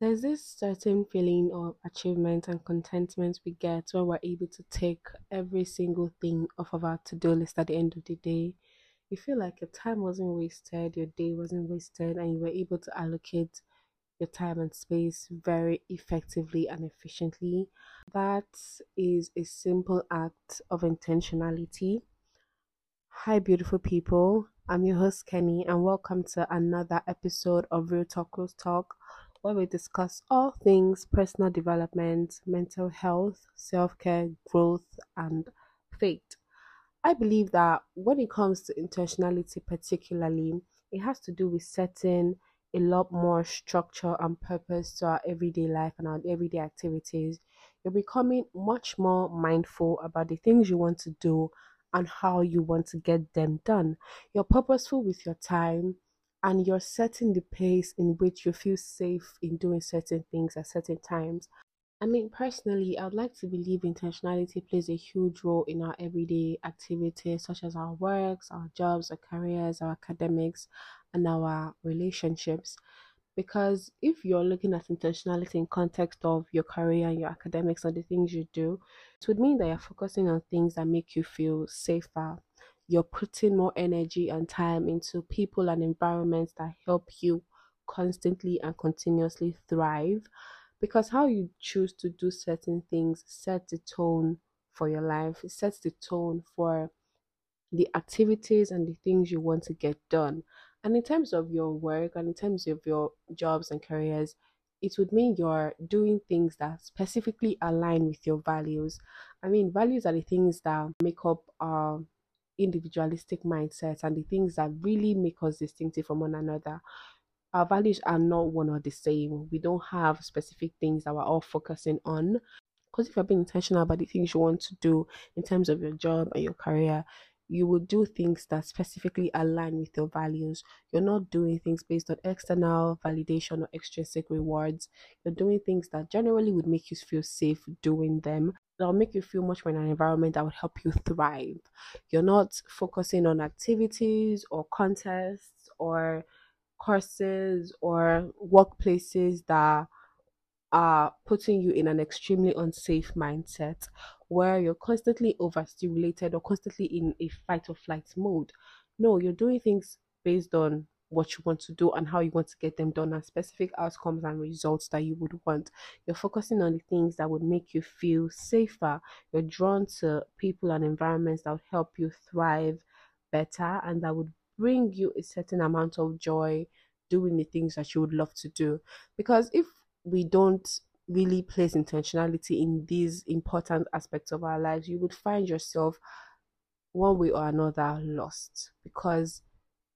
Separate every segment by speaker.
Speaker 1: There's this certain feeling of achievement and contentment we get when we're able to take every single thing off of our to do list at the end of the day. You feel like your time wasn't wasted, your day wasn't wasted, and you were able to allocate your time and space very effectively and efficiently. That is a simple act of intentionality. Hi, beautiful people. I'm your host, Kenny, and welcome to another episode of Real Talk Loose Talk, where we discuss all things personal development, mental health, self care, growth, and faith. I believe that when it comes to intentionality, particularly, it has to do with setting a lot more structure and purpose to our everyday life and our everyday activities. You're becoming much more mindful about the things you want to do and how you want to get them done. You're purposeful with your time and you're setting the pace in which you feel safe in doing certain things at certain times. I mean, personally, I would like to believe intentionality plays a huge role in our everyday activities, such as our works, our jobs, our careers, our academics, and our relationships. Because if you're looking at intentionality in context of your career and your academics and the things you do, it would mean that you're focusing on things that make you feel safer. You're putting more energy and time into people and environments that help you constantly and continuously thrive. Because how you choose to do certain things sets the tone for your life, it sets the tone for the activities and the things you want to get done. And in terms of your work and in terms of your jobs and careers, it would mean you're doing things that specifically align with your values. I mean, values are the things that make up our individualistic mindset and the things that really make us distinctive from one another. Our values are not one or the same. We don't have specific things that we're all focusing on. Because if you're being intentional about the things you want to do in terms of your job and your career, you will do things that specifically align with your values. You're not doing things based on external validation or extrinsic rewards. You're doing things that generally would make you feel safe doing them. That'll make you feel much more in an environment that would help you thrive. You're not focusing on activities or contests or courses or workplaces that are putting you in an extremely unsafe mindset where you're constantly overstimulated or constantly in a fight or flight mode. No, you're doing things based on what you want to do and how you want to get them done and specific outcomes and results that you would want. You're focusing on the things that would make you feel safer. You're drawn to people and environments that would help you thrive better and that would bring you a certain amount of joy doing the things that you would love to do. Because if we don't really place intentionality in these important aspects of our lives, you would find yourself one way or another lost because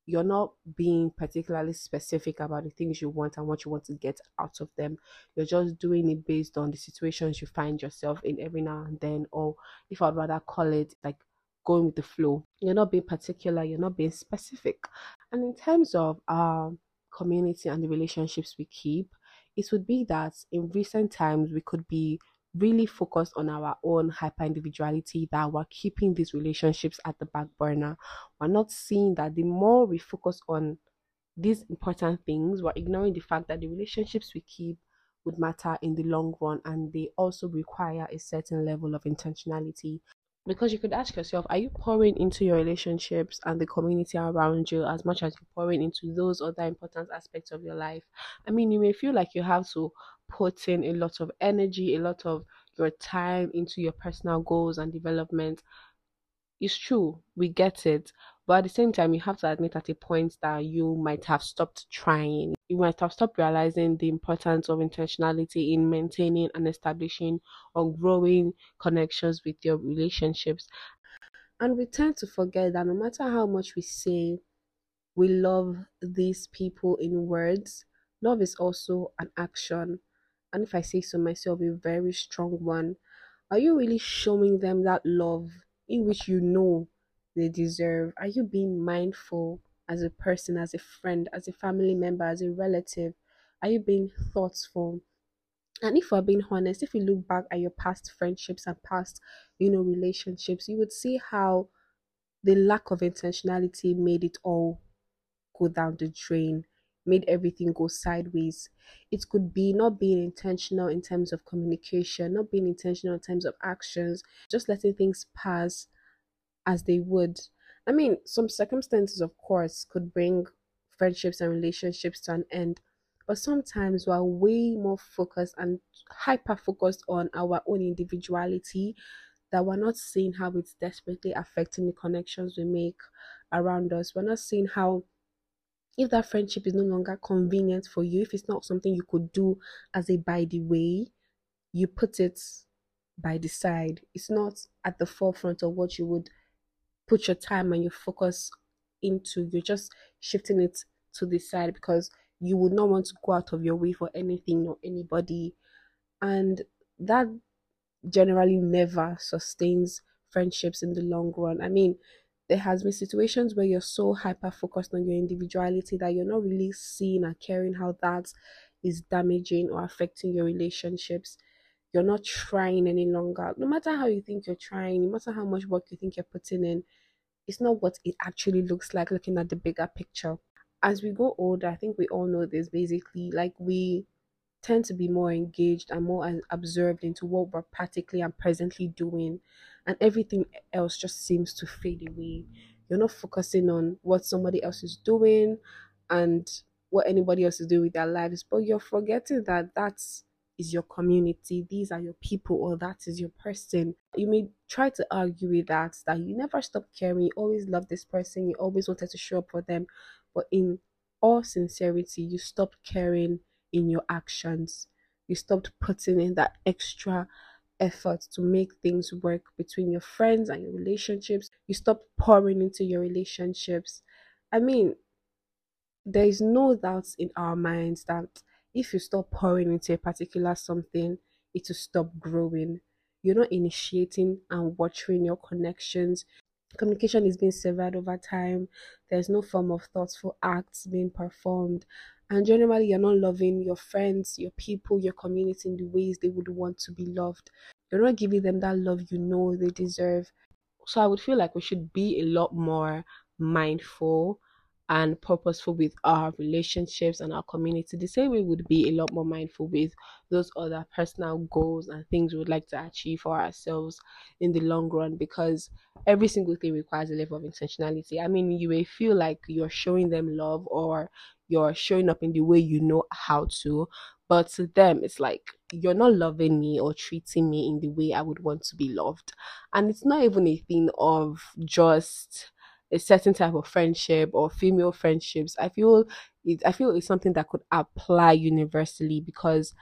Speaker 1: you're not being particularly specific about the things you want and what you want to get out of them. You're just doing it based on the situations you find yourself in every now and then, or if I'd rather call it like going with the flow. You're not being particular, you're not being specific. And in terms of our community and the relationships we keep, it would be that in recent times we could be really focused on our own hyper individuality that we're keeping these relationships at the back burner. We're not seeing that the more we focus on these important things, we're ignoring the fact that the relationships we keep would matter in the long run and they also require a certain level of intentionality because you could ask yourself are you pouring into your relationships and the community around you as much as you're pouring into those other important aspects of your life i mean you may feel like you have to put in a lot of energy a lot of your time into your personal goals and development it's true we get it but at the same time, you have to admit at a point that you might have stopped trying. You might have stopped realizing the importance of intentionality in maintaining and establishing or growing connections with your relationships. And we tend to forget that no matter how much we say we love these people in words, love is also an action. And if I say so myself, a very strong one. Are you really showing them that love in which you know they deserve? Are you being mindful as a person, as a friend, as a family member, as a relative? Are you being thoughtful? And if we're being honest, if you look back at your past friendships and past, you know, relationships, you would see how the lack of intentionality made it all go down the drain. Made everything go sideways. It could be not being intentional in terms of communication, not being intentional in terms of actions, just letting things pass as they would. I mean, some circumstances, of course, could bring friendships and relationships to an end, but sometimes we're way more focused and hyper focused on our own individuality that we're not seeing how it's desperately affecting the connections we make around us. We're not seeing how if that friendship is no longer convenient for you, if it's not something you could do as a by the way, you put it by the side. It's not at the forefront of what you would put your time and your focus into. You're just shifting it to the side because you would not want to go out of your way for anything or anybody. And that generally never sustains friendships in the long run. I mean, there has been situations where you're so hyper focused on your individuality that you're not really seeing and caring how that is damaging or affecting your relationships. You're not trying any longer. No matter how you think you're trying, no matter how much work you think you're putting in, it's not what it actually looks like looking at the bigger picture. As we go older, I think we all know this basically, like we tend to be more engaged and more absorbed into what we're practically and presently doing, and everything else just seems to fade away. You're not focusing on what somebody else is doing and what anybody else is doing with their lives, but you're forgetting that that's is your community, these are your people, or that is your person. You may try to argue with that, that you never stop caring, you always love this person, you always wanted to show up for them, but in all sincerity, you stopped caring in your actions. You stopped putting in that extra effort to make things work between your friends and your relationships. You stopped pouring into your relationships. I mean, there is no doubt in our minds that if you stop pouring into a particular something, it will stop growing. You're not initiating and watering your connections. Communication is being severed over time. There's no form of thoughtful acts being performed and generally you're not loving your friends your people your community in the ways they would want to be loved. You're not giving them that love you know they deserve. So i would feel like we should be a lot more mindful and purposeful with our relationships and our community the same way we would be a lot more mindful with those other personal goals and things we would like to achieve for ourselves in the long run because every single thing requires a level of intentionality. I mean you may feel like you're showing them love or you're showing up in the way you know how to but to them it's like you're not loving me or treating me in the way i would want to be loved. And it's not even a thing of just a certain type of friendship or female friendships i feel it i feel it's something that could apply universally because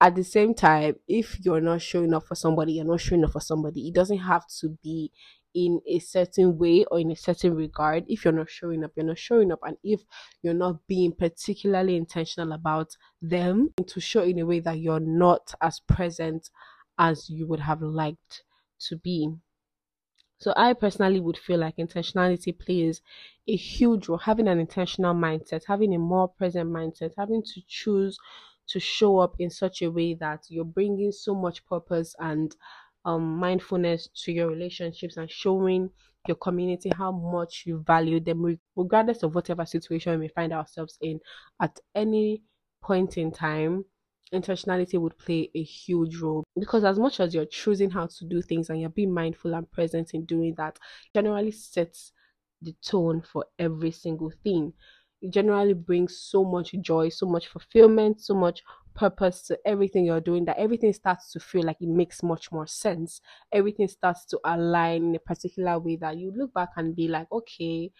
Speaker 1: at the same time if you're not showing up for somebody you're not showing up for somebody it doesn't have to be in a certain way or in a certain regard. If you're not showing up you're not showing up. And if you're not being particularly intentional about them to show in a way that you're not as present as you would have liked to be so I personally would feel like intentionality plays a huge role. Having an intentional mindset, having a more present mindset, having to choose to show up in such a way that you're bringing so much purpose and um, mindfulness to your relationships and showing your community how much you value them, regardless of whatever situation we may find ourselves in at any point in time intentionality would play a huge role because as much as you're choosing how to do things and you're being mindful and present in doing that generally sets the tone for every single thing. It generally brings so much joy so much fulfillment so much purpose to everything you're doing that everything starts to feel like it makes much more sense. Everything starts to align in a particular way that you look back and be like okay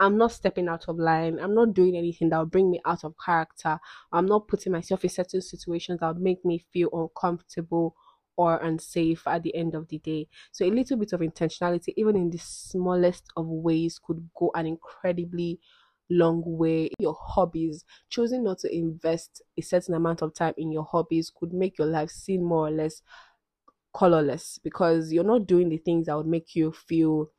Speaker 1: I'm not stepping out of line. I'm not doing anything that will bring me out of character. I'm not putting myself in certain situations that make me feel uncomfortable or unsafe at the end of the day. So a little bit of intentionality, even in the smallest of ways, could go an incredibly long way. Your hobbies, choosing not to invest a certain amount of time in your hobbies could make your life seem more or less colorless because you're not doing the things that would make you feel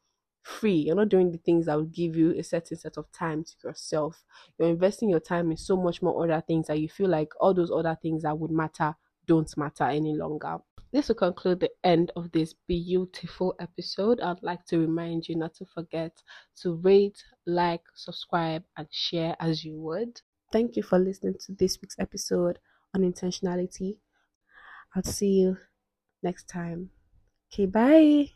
Speaker 1: free. You're not doing the things that will give you a certain set of time to yourself. You're investing your time in so much more other things that you feel like all those other things that would matter don't matter any longer. This will conclude the end of this beautiful episode. I'd like to remind you not to forget to rate, like, subscribe, and share as you would. Thank you for listening to this week's episode on intentionality. I'll see you next time. Okay, bye.